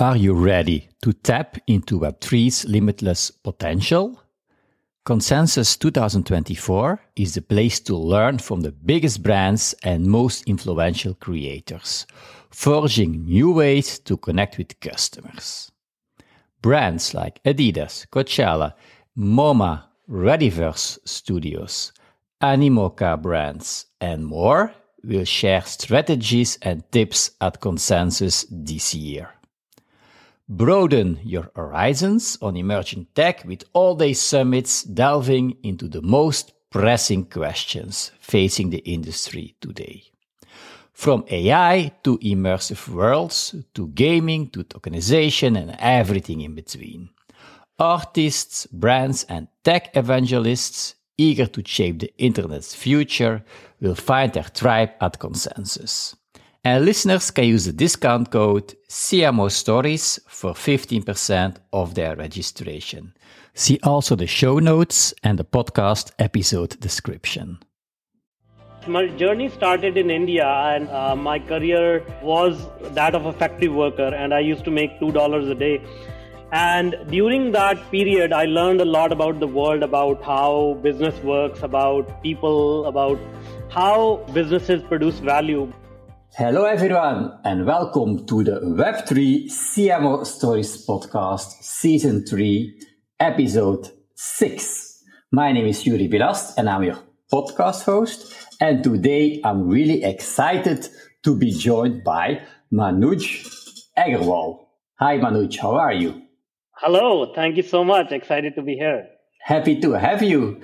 Are you ready to tap into Web3's limitless potential? Consensus 2024 is the place to learn from the biggest brands and most influential creators, forging new ways to connect with customers. Brands like Adidas, Coachella, MoMA, Rediverse Studios, Animoca brands, and more will share strategies and tips at Consensus this year. Broaden your horizons on emerging tech with all day summits delving into the most pressing questions facing the industry today. From AI to immersive worlds to gaming to tokenization and everything in between. Artists, brands, and tech evangelists eager to shape the internet's future will find their tribe at Consensus. And listeners can use the discount code CMO Stories for 15% of their registration. See also the show notes and the podcast episode description. My journey started in India, and uh, my career was that of a factory worker, and I used to make $2 a day. And during that period, I learned a lot about the world, about how business works, about people, about how businesses produce value. Hello, everyone, and welcome to the Web3 CMO Stories podcast, season 3, episode 6. My name is Joeri Billast, and I'm your podcast host. And today I'm really excited to be joined by Manuj Aggarwal. Hi, Manoj, how are you? Hello, thank you so much. Excited to be here. Happy to have you.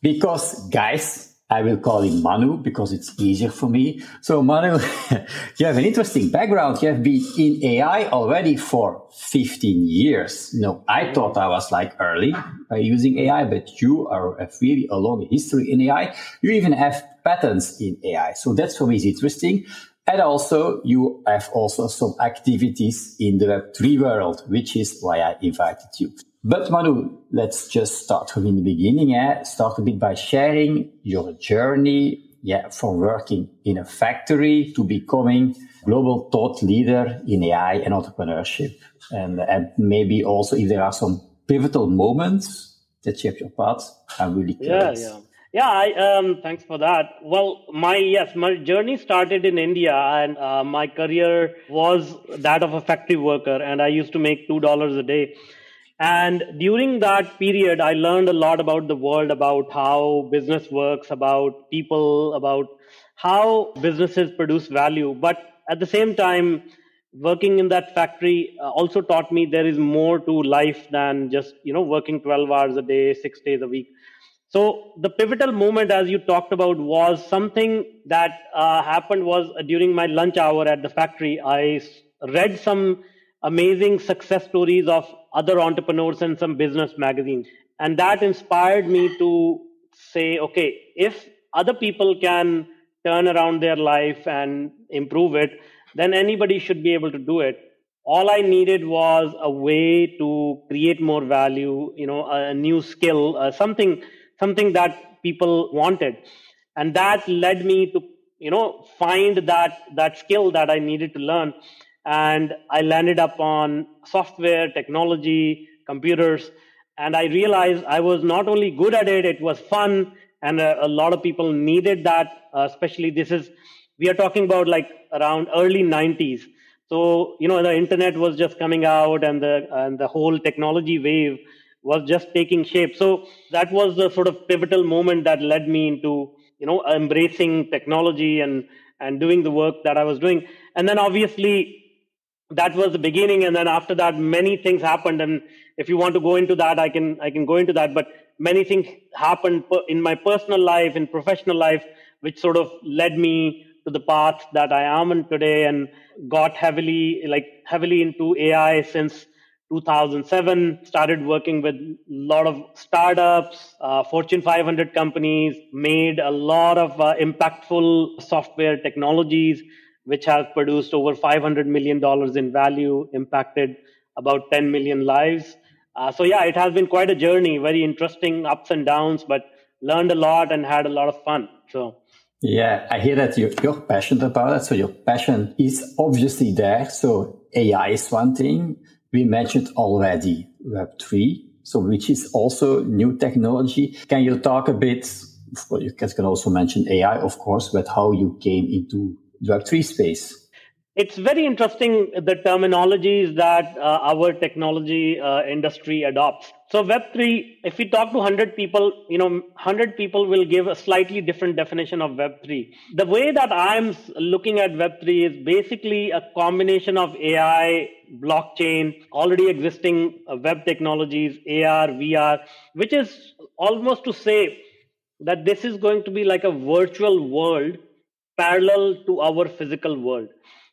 Because, guys, I will call him Manu because it's easier for me. So Manu, you have an interesting background. You have been in AI already for 15 years. You know, I thought I was like early by using AI, but you are a really a long history in AI. You even have patents in AI. So that's for me is interesting. And also you have also some activities in the Web3 world, which is why I invited you. But Manu, let's just start from the beginning. Eh? Start a bit by sharing your journey yeah, from working in a factory to becoming global thought leader in AI and entrepreneurship. And, and maybe also if there are some pivotal moments that shape your path, I'm really curious. Yeah, yeah. Yeah, I, um, thanks for that. Well, my yes, my journey started in India, and uh, my career was that of a factory worker, and I used to make two dollars a day. And during that period, I learned a lot about the world, about how business works, about people, about how businesses produce value. But at the same time, working in that factory uh, also taught me there is more to life than just, you know, working 12 hours a day, six days a week. So the pivotal moment, as you talked about, was something that uh, happened was uh, during my lunch hour at the factory. I read some amazing success stories of other entrepreneurs and some business magazines. And that inspired me to say, okay, if other people can turn around their life and improve it, then anybody should be able to do it. All I needed was a way to create more value, you know, a new skill, uh, something, something that people wanted. And that led me to, you know, find that, that skill that I needed to learn and I landed up on software, technology, computers, and I realized I was not only good at it, it was fun, and a, a lot of people needed that. Uh, especially this is we are talking about like around early 90s. So you know the internet was just coming out, and the and the whole technology wave was just taking shape. So that was the sort of pivotal moment that led me into you know embracing technology and and doing the work that I was doing. And then obviously that was the beginning and then after that many things happened and if you want to go into that i can i can go into that but many things happened in my personal life in professional life which sort of led me to the path that i am in today and got heavily like heavily into ai since 2007 started working with a lot of startups uh, fortune 500 companies made a lot of uh, impactful software technologies which has produced over $500 million in value, impacted about 10 million lives. Uh, so, yeah, it has been quite a journey, very interesting ups and downs, but learned a lot and had a lot of fun. So, Yeah, I hear that you're, you're passionate about it. So your passion is obviously there. So AI is one thing. We mentioned already Web3, so which is also new technology. Can you talk a bit? You can also mention AI, of course, but how you came into Web3 space. It's very interesting the terminologies that uh, our technology uh, industry adopts. So Web3, if we talk to 100 people, you know, 100 people will give a slightly different definition of Web3. The way that I'm looking at Web3 is basically a combination of AI, blockchain, already existing uh, web technologies, AR, VR, which is almost to say that this is going to be like a virtual world parallel to our physical world.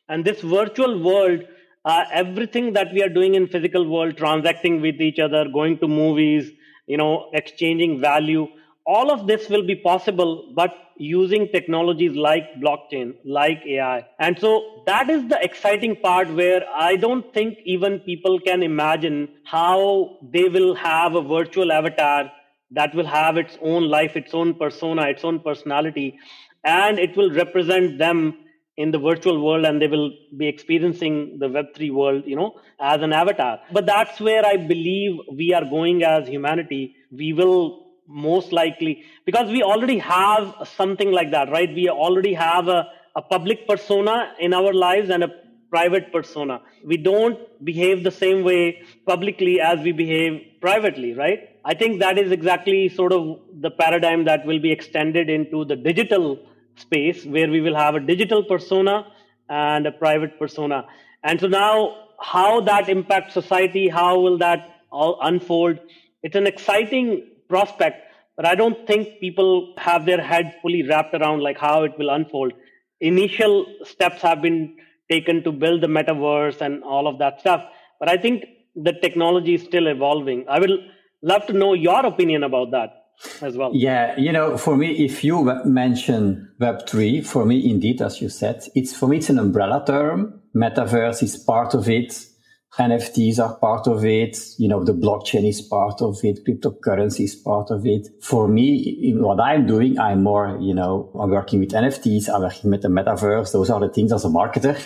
And this virtual world uh, everything that we are doing in physical world transacting with each other going to movies you know exchanging value all of this will be possible but using technologies like blockchain like ai and so that is the exciting part where i don't think even people can imagine how they will have a virtual avatar that will have its own life its own persona its own personality and it will represent them in the virtual world and they will be experiencing the web3 world you know as an avatar. But that's where i believe we are going as humanity. We will most likely because we already have something like that right? We already have a, a public persona in our lives and a private persona. We don't behave the same way publicly as we behave privately right? I think that is exactly sort of the paradigm that will be extended into the digital space where we will have a digital persona and a private persona. And so now, how that impacts society, how will that all unfold? It's an exciting prospect, but I don't think people have their head fully wrapped around like how it will unfold. Initial steps have been taken to build the metaverse and all of that stuff, but I think the technology is still evolving. I will love to know your opinion about that as well. Yeah, you know, for me, if you mention Web3, for me, indeed, as you said, it's for me, it's an umbrella term. Metaverse is part of it. NFTs are part of it. You know, the blockchain is part of it. Cryptocurrency is part of it. For me, in what I'm doing, I'm more, you know, I'm working with NFTs. I'm working with the metaverse. Those are the things as a marketer,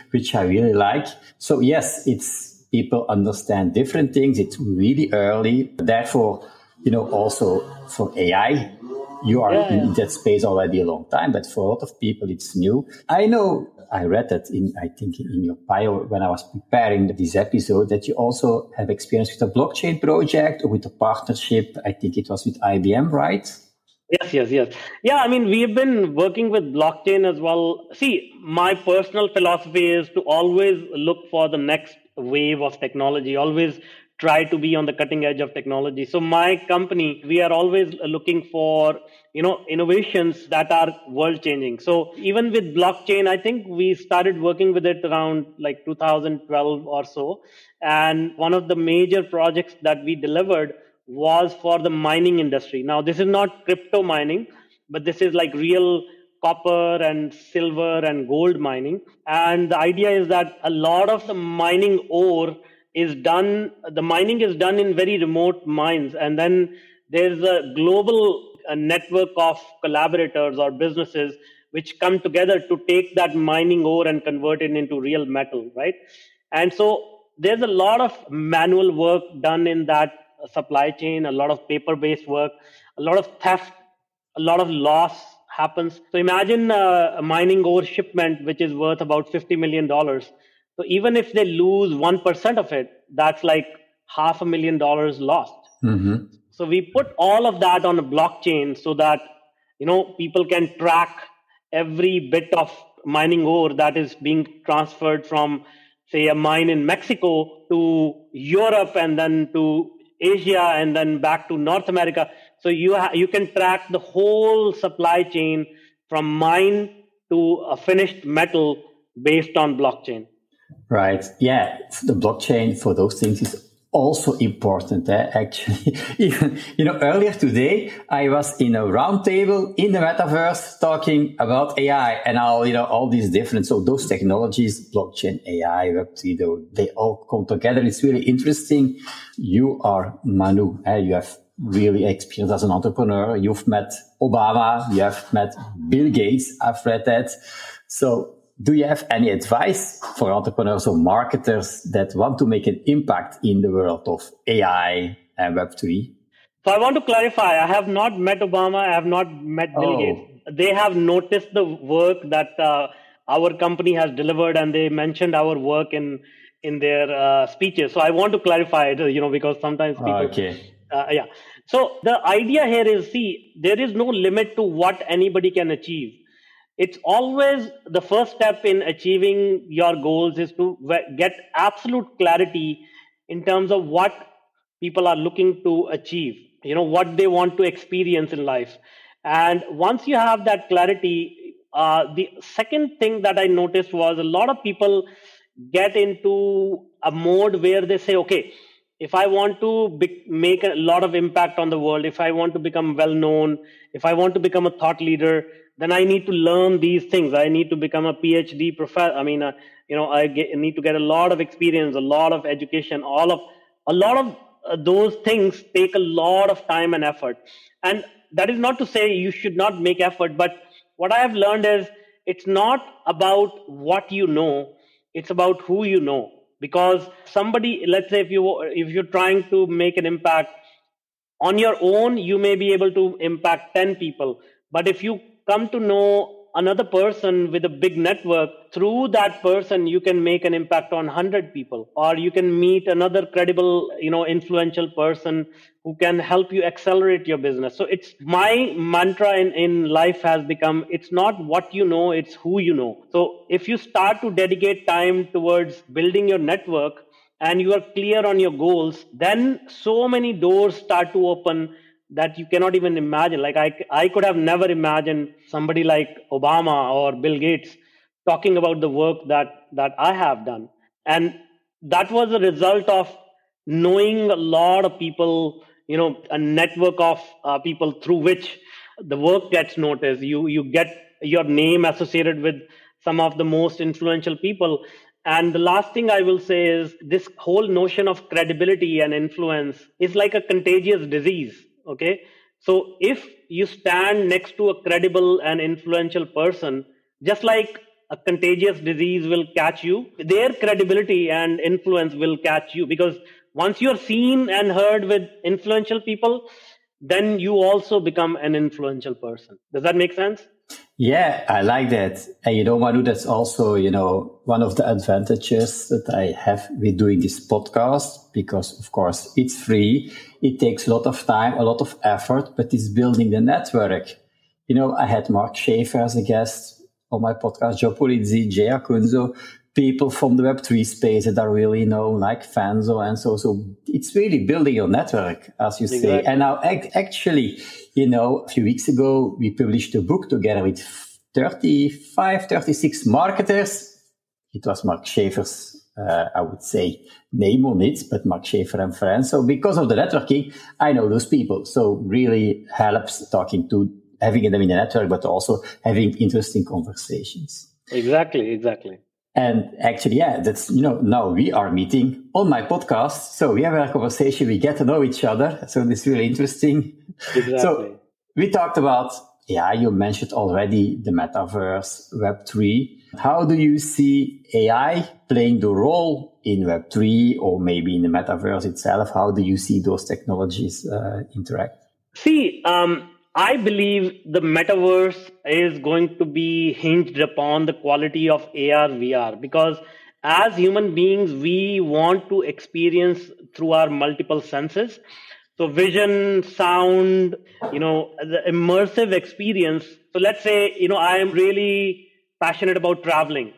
which I really like. So yes, it's people understand different things. It's really early. Therefore, you know, also for AI, you are yeah, in that space already a long time, but for a lot of people, it's new. I know I read that in, I think in your bio when I was preparing this episode that you also have experience with a blockchain project or with a partnership. I think it was with IBM, right? Yes, yes, yes. Yeah, I mean, we've been working with blockchain as well. See, my personal philosophy is to always look for the next wave of technology, always try to be on the cutting edge of technology. So my company we are always looking for you know innovations that are world changing. So even with blockchain i think we started working with it around like 2012 or so. And one of the major projects that we delivered was for the mining industry. Now this is not crypto mining but this is like real copper and silver and gold mining. And the idea is that a lot of the mining ore is done, the mining is done in very remote mines. And then there's a global a network of collaborators or businesses which come together to take that mining ore and convert it into real metal, right? And so there's a lot of manual work done in that uh, supply chain, a lot of paper based work, a lot of theft, a lot of loss happens. So imagine uh, a mining ore shipment which is worth about $50 million so even if they lose 1% of it, that's like half a million dollars lost. Mm-hmm. So we put all of that on a blockchain so that, you know, people can track every bit of mining ore that is being transferred from, say, a mine in Mexico to Europe and then to Asia and then back to North America. So you ha- you can track the whole supply chain from mine to a finished metal based on blockchain. Right. Yeah. The blockchain for those things is also important. Eh? Actually, even, you know, earlier today, I was in a roundtable in the metaverse talking about AI and all, you know, all these different, so those technologies, blockchain, AI, Web3, they all come together. It's really interesting. You are Manu. Eh? You have really experience as an entrepreneur. You've met Obama, you have met Bill Gates. I've read that. So do you have any advice for entrepreneurs or marketers that want to make an impact in the world of AI and Web3? So I want to clarify. I have not met Obama. I have not met Bill oh. Gates. They have noticed the work that uh, our company has delivered, and they mentioned our work in in their uh, speeches. So I want to clarify it, you know, because sometimes people. Okay. Uh, yeah. So the idea here is, see, there is no limit to what anybody can achieve it's always the first step in achieving your goals is to get absolute clarity in terms of what people are looking to achieve you know what they want to experience in life. And once you have that clarity uh, the second thing that i noticed was a lot of people get into a mode where they say okay if i want to be- make a lot of impact on the world if i want to become well known if i want to become a thought leader then I need to learn these things. I need to become a PhD professor. I mean, uh, you know, I get, need to get a lot of experience, a lot of education, all of a lot of uh, those things take a lot of time and effort. And that is not to say you should not make effort, but what I have learned is it's not about what you know, it's about who you know. Because somebody, let's say if you if you're trying to make an impact on your own, you may be able to impact 10 people. But if you come to know another person with a big network through that person you can make an impact on 100 people or you can meet another credible you know influential person who can help you accelerate your business. So it's my mantra in, in life has become it's not what you know it's who you know. So if you start to dedicate time towards building your network and you are clear on your goals then so many doors start to open that you cannot even imagine. Like I, I could have never imagined somebody like Obama or Bill Gates talking about the work that that I have done, and that was a result of knowing a lot of people. You know, a network of uh, people through which the work gets noticed. You you get your name associated with some of the most influential people. And the last thing I will say is this whole notion of credibility and influence is like a contagious disease Okay. So if you stand next to a credible and influential person, just like a contagious disease will catch you, their credibility and influence will catch you because once you're seen and heard with influential people, then you also become an influential person. Does that make sense? Yeah, I like that. And you know, Manu, that's also, you know, one of the advantages that I have with doing this podcast, because of course it's free. It takes a lot of time, a lot of effort, but it's building the network. You know, I had Mark Schaefer as a guest on my podcast, Joe Pulizzi, Jay Acunzo, people from the Web3 space that are really known, like Fanzo and so. So it's really building your network, as you exactly. say. And now, actually, you know, a few weeks ago, we published a book together with 35, 36 marketers. It was Mark Schaefer's, uh, I would say, name on it, but Mark Schaefer and friends. So because of the networking, I know those people. So really helps talking to having them in the network, but also having interesting conversations. Exactly, exactly. And actually, yeah, that's, you know, now we are meeting on my podcast. So we have a conversation. We get to know each other. So this is really interesting. Exactly. So we talked about, yeah, you mentioned already the metaverse, Web3. How do you see AI playing the role in Web3 or maybe in the metaverse itself? How do you see those technologies uh, interact? See, um, I believe the metaverse is going to be hinged upon the quality of AR, VR, because as human beings, we want to experience through our multiple senses. So vision, sound, you know, the immersive experience. So let's say, you know, I am really passionate about traveling.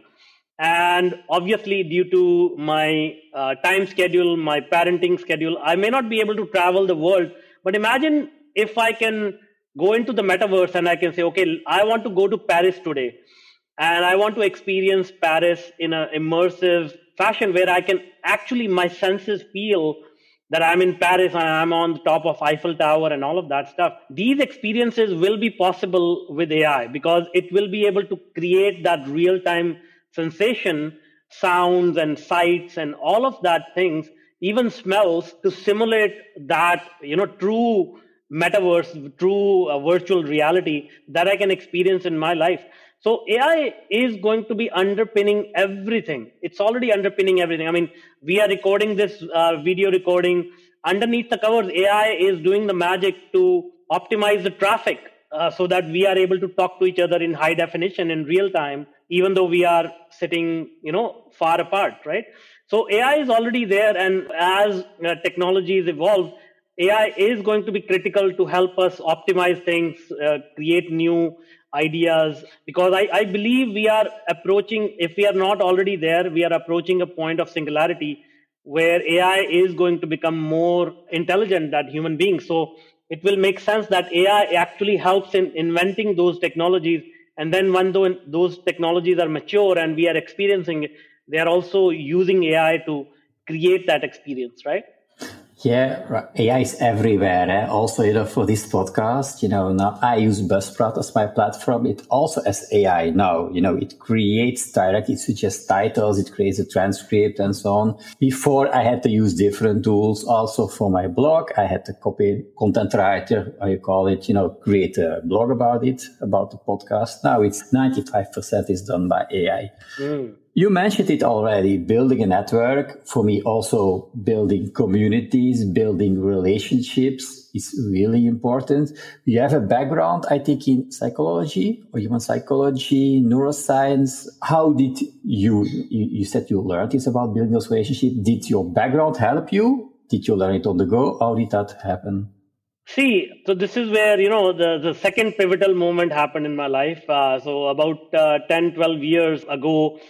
And obviously, due to my uh, time schedule, my parenting schedule, I may not be able to travel the world. But imagine if I can go into the metaverse and I can say, okay, I want to go to Paris today. And I want to experience Paris in an immersive fashion where I can actually, my senses feel that I'm in Paris and I'm on the top of Eiffel Tower and all of that stuff. These experiences will be possible with AI because it will be able to create that real time sensation, sounds and sights and all of that things even smells to simulate that, you know, true metaverse, true uh, virtual reality that I can experience in my life. So AI is going to be underpinning everything. It's already underpinning everything. I mean, we are recording this uh, video recording. Underneath the covers, AI is doing the magic to optimize the traffic uh, so that we are able to talk to each other in high definition in real time, even though we are sitting, you know, far apart, right? So AI is already there, and as uh, technologies evolve, AI is going to be critical to help us optimize things, uh, create new ideas. Because I, I believe we are approaching, if we are not already there, we are approaching a point of singularity where AI is going to become more intelligent than human beings. So it will make sense that AI actually helps in inventing those technologies. And then when those technologies are mature and we are experiencing it, they are also using AI to create that experience, right? Yeah, AI is everywhere. Eh? Also, you know, for this podcast, you know, now I use Buzzsprout as my platform. It also has AI now. You know, it creates direct, it suggests titles, it creates a transcript and so on. Before I had to use different tools. Also for my blog, I had to copy content writer, how you call it, you know, create a blog about it, about the podcast. Now it's 95% is done by AI. Mm. You mentioned it already, building a network. For me, also building communities, building relationships is really important. You have a background, I think, in psychology or human psychology, neuroscience. How did you, you, said you learned this about building those relationships. Did your background help you? Did you learn it on the go? How did that happen? See, so this is where, you know, the, the second pivotal moment happened in my life. Uh, so about uh, 10, 12 years ago,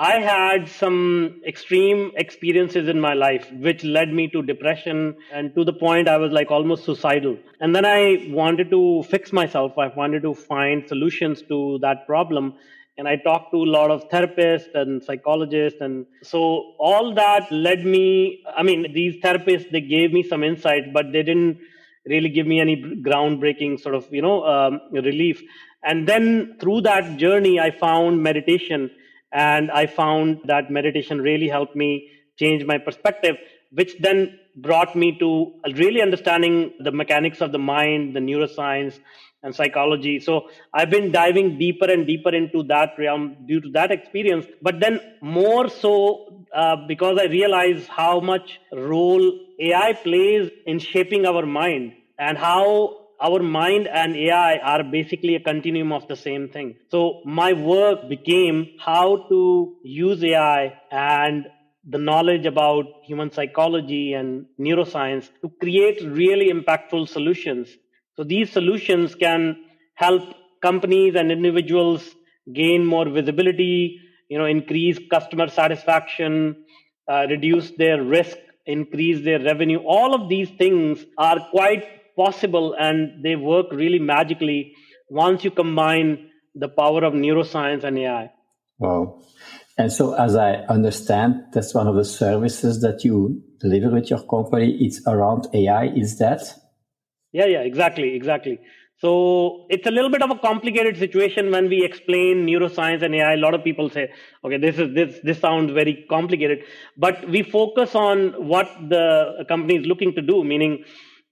I had some extreme experiences in my life, which led me to depression and to the point I was like almost suicidal. And then I wanted to fix myself. I wanted to find solutions to that problem. And I talked to a lot of therapists and psychologists. And so all that led me, I mean, these therapists, they gave me some insight, but they didn't really give me any groundbreaking sort of, you know, um, relief. And then through that journey, I found meditation and I found that meditation really helped me change my perspective, which then brought me to really understanding the mechanics of the mind, the neuroscience, and psychology. So I've been diving deeper and deeper into that realm due to that experience. But then more so uh, because I realize how much role AI plays in shaping our mind and how our mind and AI are basically a continuum of the same thing. So my work became how to use AI and the knowledge about human psychology and neuroscience to create really impactful solutions. So these solutions can help companies and individuals gain more visibility, you know, increase customer satisfaction, uh, reduce their risk, increase their revenue. All of these things are quite possible and they work really magically once you combine the power of neuroscience and AI. Wow. And so, as I understand, that's one of the services that you deliver with your company. It's around AI. Is that? Yeah, yeah, exactly, exactly. So it's a little bit of a complicated situation when we explain neuroscience and AI. A lot of people say, "Okay, this is this this sounds very complicated," but we focus on what the company is looking to do, meaning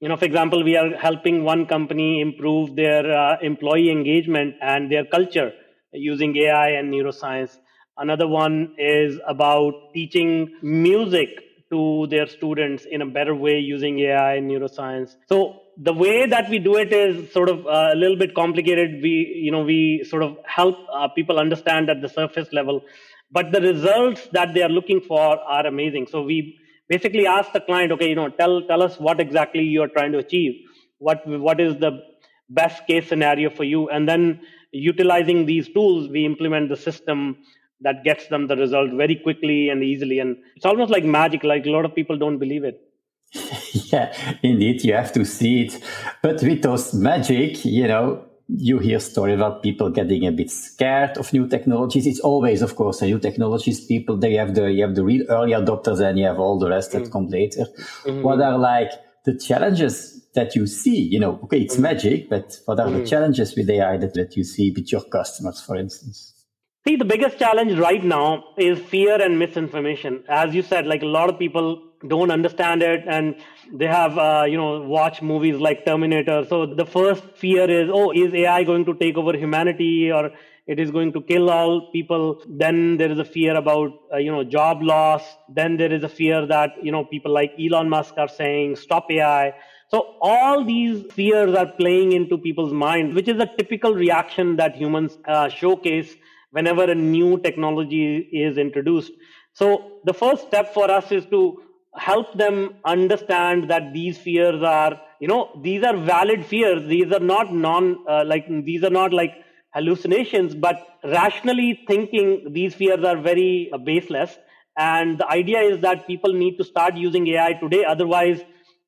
you know for example we are helping one company improve their uh, employee engagement and their culture using ai and neuroscience. Another one is about teaching music to their students in a better way using ai and neuroscience. So the way that we do it is sort of uh, a little bit complicated. We you know we sort of help uh, people understand at the surface level but the results that they are looking for are amazing. So we basically ask the client, okay, you know, tell tell us what exactly you are trying to achieve. What what is the best case scenario for you? And then utilizing these tools, we implement the system that gets them the result very quickly and easily. And it's almost like magic. Like a lot of people don't believe it. yeah, indeed, you have to see it. But with those magic, you know, you hear stories about people getting a bit scared of new technologies. It's always, of course, new technologies. People they have the you have the real early adopters, and you have all the rest mm. that come later. Mm-hmm. What are like the challenges that you see? You know, okay, it's mm. magic, but what are mm. the challenges with AI that, that you see with your customers, for instance? See, the biggest challenge right now is fear and misinformation. As you said, like a lot of people don't understand it and they have, uh, you know, watch movies like Terminator. So the first fear is, oh, is AI going to take over humanity or it is going to kill all people? Then there is a fear about, uh, you know, job loss. Then there is a fear that, you know, people like Elon Musk are saying, stop AI. So all these fears are playing into people's minds, which is a typical reaction that humans uh, showcase whenever a new technology is introduced. So the first step for us is to help them understand that these fears are, you know, these are valid fears. These are not non, uh, like, these are not like hallucinations, but rationally thinking these fears are very uh, baseless. And the idea is that people need to start using AI today. Otherwise,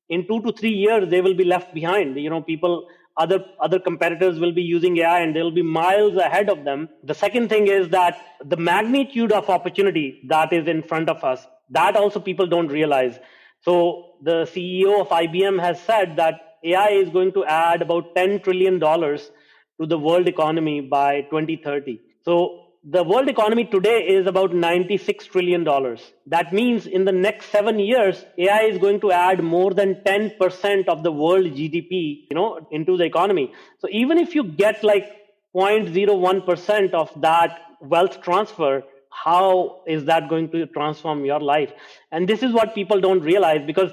in two to three years, they will be left behind. You know, people other other competitors will be using AI and they'll be miles ahead of them. The second thing is that the magnitude of opportunity that is in front of us, that also people don't realize. So the CEO of IBM has said that AI is going to add about 10 trillion dollars to the world economy by 2030. So the world economy today is about 96 trillion dollars that means in the next 7 years ai is going to add more than 10% of the world gdp you know into the economy so even if you get like 0.01% of that wealth transfer how is that going to transform your life? And this is what people don't realize because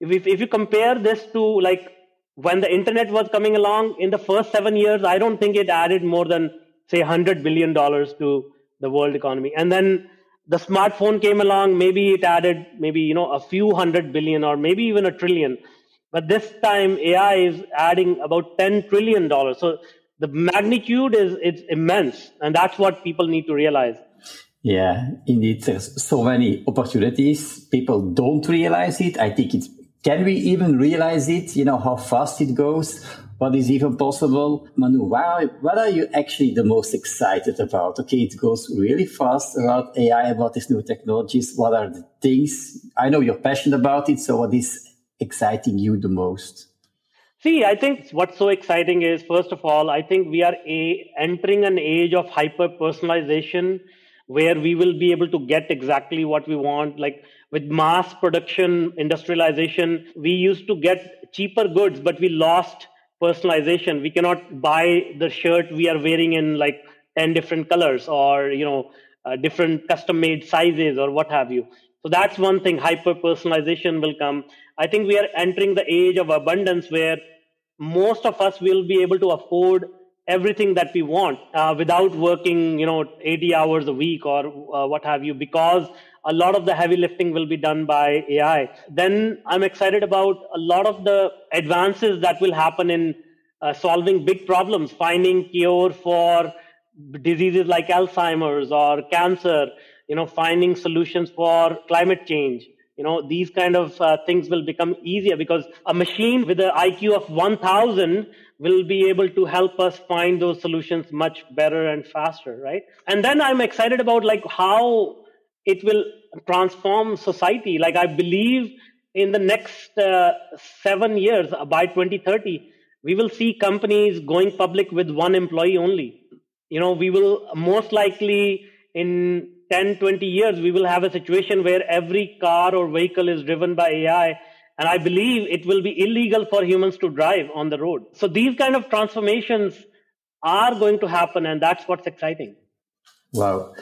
if, if you compare this to like when the internet was coming along in the first 7 years i don't think it added more than say 100 billion dollars to the world economy. And then the smartphone came along maybe it added maybe you know a few hundred billion or maybe even a trillion. But this time ai is adding about 10 trillion dollars. So the magnitude is it's immense and that's what people need to realize yeah indeed there's so many opportunities people don't realize it i think it's can we even realize it you know how fast it goes what is even possible. Manu, what are you actually the most excited about? Okay, it goes really fast about AI, about these new technologies. What are the things? I know you're passionate about it, so what is exciting you the most? See, I think what's so exciting is, first of all, I think we are a, entering an age of hyper personalization where we will be able to get exactly what we want. Like with mass production, industrialization, we used to get cheaper goods, but we lost personalization. We cannot buy the shirt we are wearing in like 10 different colors or, you know, uh, different custom made sizes or what have you. So that's one thing. Hyper personalization will come. I think we are entering the age of abundance where most of us will be able to afford everything that we want uh, without working, you know, 80 hours a week or uh, what have you, because a lot of the heavy lifting will be done by AI. Then I'm excited about a lot of the advances that will happen in uh, solving big problems, finding cure for diseases like Alzheimer's or cancer, you know, finding solutions for climate change. You know, these kind of uh, things will become easier because a machine with an IQ of 1000 will be able to help us find those solutions much better and faster, right? And then I'm excited about like how it will transform society. Like I believe in the next uh, seven years, uh, by 2030, we will see companies going public with one employee only. You know, we will most likely in 10, 20 years, we will have a situation where every car or vehicle is driven by AI. And I believe it will be illegal for humans to drive on the road. So these kind of transformations are going to happen, and that's what's exciting. Wow.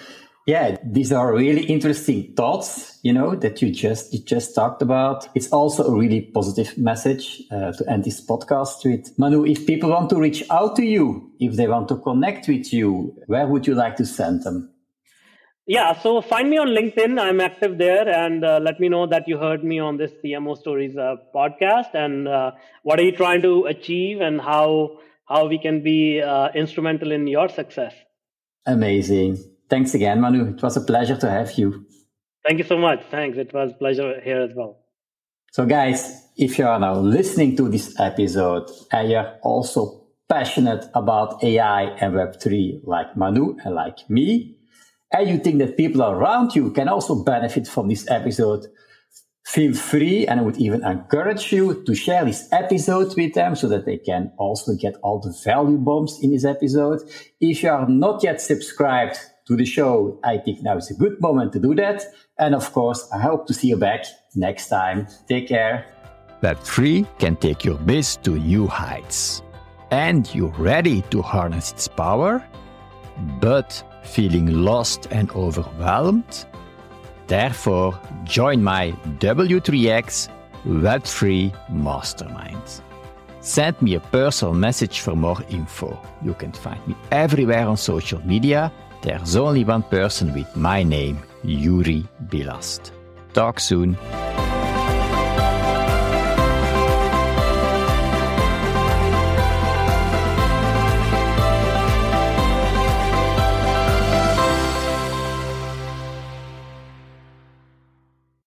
Yeah, these are really interesting thoughts, you know, that you just you just talked about. It's also a really positive message uh, to end this podcast with. Manu, if people want to reach out to you, if they want to connect with you, where would you like to send them? Yeah, so find me on LinkedIn. I'm active there, and uh, let me know that you heard me on this CMO Stories uh, podcast. And uh, what are you trying to achieve, and how how we can be uh, instrumental in your success. Amazing. Thanks again, Manu. It was a pleasure to have you. Thank you so much. Thanks. It was pleasure here as well. So, guys, if you are now listening to this episode and you're also passionate about AI and Web3 like Manu and like me, and you think that people around you can also benefit from this episode, feel free and I would even encourage you to share this episode with them so that they can also get all the value bombs in this episode. If you are not yet subscribed to the show, I think now is a good moment to do that. And of course, I hope to see you back next time. Take care. Web3 can take your biz to new heights. And you're ready to harness its power, but feeling lost and overwhelmed? Therefore, join my W3X Web3 Mastermind. Send me a personal message for more info. You can find me everywhere on social media. There's only one person with my name, Joeri Billast. Talk soon.